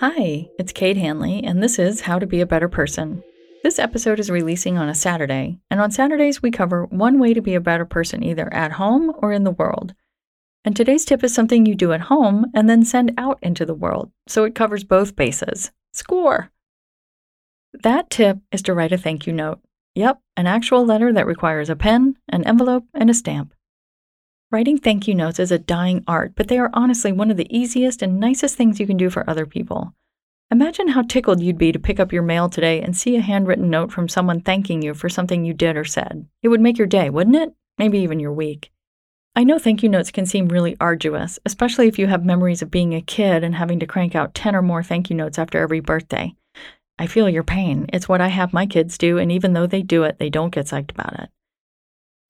Hi, it's Kate Hanley, and this is How to Be a Better Person. This episode is releasing on a Saturday, and on Saturdays we cover one way to be a better person either at home or in the world. And today's tip is something you do at home and then send out into the world, so it covers both bases. Score! That tip is to write a thank you note. Yep, an actual letter that requires a pen, an envelope, and a stamp. Writing thank you notes is a dying art, but they are honestly one of the easiest and nicest things you can do for other people. Imagine how tickled you'd be to pick up your mail today and see a handwritten note from someone thanking you for something you did or said. It would make your day, wouldn't it? Maybe even your week. I know thank you notes can seem really arduous, especially if you have memories of being a kid and having to crank out 10 or more thank you notes after every birthday. I feel your pain. It's what I have my kids do, and even though they do it, they don't get psyched about it.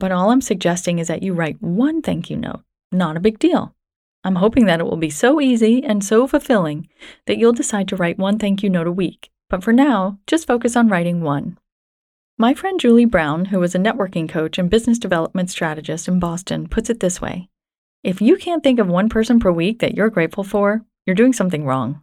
But all I'm suggesting is that you write one thank you note. Not a big deal. I'm hoping that it will be so easy and so fulfilling that you'll decide to write one thank you note a week. But for now, just focus on writing one. My friend Julie Brown, who is a networking coach and business development strategist in Boston, puts it this way If you can't think of one person per week that you're grateful for, you're doing something wrong.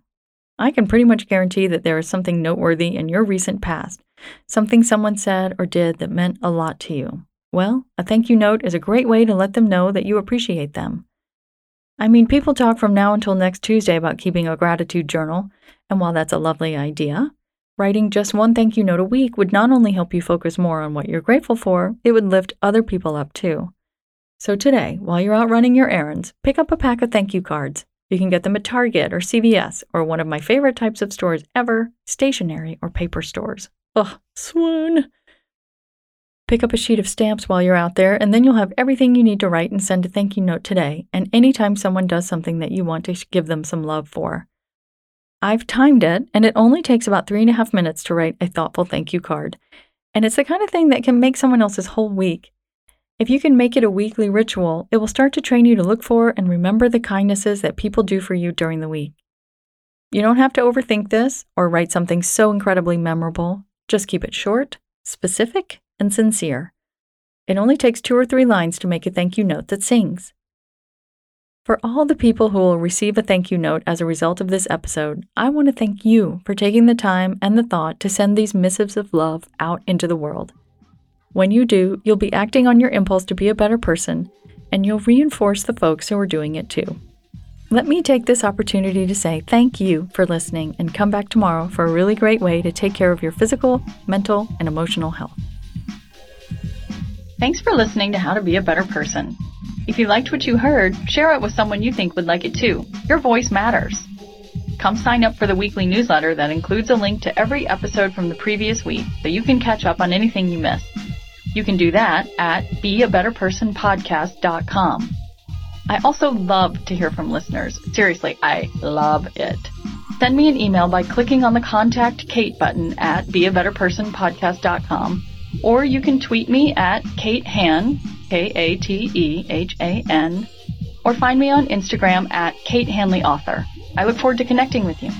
I can pretty much guarantee that there is something noteworthy in your recent past, something someone said or did that meant a lot to you. Well, a thank you note is a great way to let them know that you appreciate them. I mean, people talk from now until next Tuesday about keeping a gratitude journal, and while that's a lovely idea, writing just one thank you note a week would not only help you focus more on what you're grateful for, it would lift other people up too. So today, while you're out running your errands, pick up a pack of thank you cards. You can get them at Target or CVS or one of my favorite types of stores ever, stationery or paper stores. Ugh, swoon. Pick up a sheet of stamps while you're out there, and then you'll have everything you need to write and send a thank you note today, and anytime someone does something that you want to give them some love for. I've timed it, and it only takes about three and a half minutes to write a thoughtful thank you card. And it's the kind of thing that can make someone else's whole week. If you can make it a weekly ritual, it will start to train you to look for and remember the kindnesses that people do for you during the week. You don't have to overthink this or write something so incredibly memorable. Just keep it short, specific, and sincere. It only takes two or three lines to make a thank you note that sings. For all the people who will receive a thank you note as a result of this episode, I want to thank you for taking the time and the thought to send these missives of love out into the world. When you do, you'll be acting on your impulse to be a better person, and you'll reinforce the folks who are doing it too. Let me take this opportunity to say thank you for listening and come back tomorrow for a really great way to take care of your physical, mental, and emotional health. Thanks for listening to How to Be a Better Person. If you liked what you heard, share it with someone you think would like it too. Your voice matters. Come sign up for the weekly newsletter that includes a link to every episode from the previous week so you can catch up on anything you missed. You can do that at beabetterpersonpodcast.com. I also love to hear from listeners. Seriously, I love it. Send me an email by clicking on the Contact Kate button at beabetterpersonpodcast.com or you can tweet me at Kate Han, K A T E H A N, or find me on Instagram at Kate Hanley Author. I look forward to connecting with you.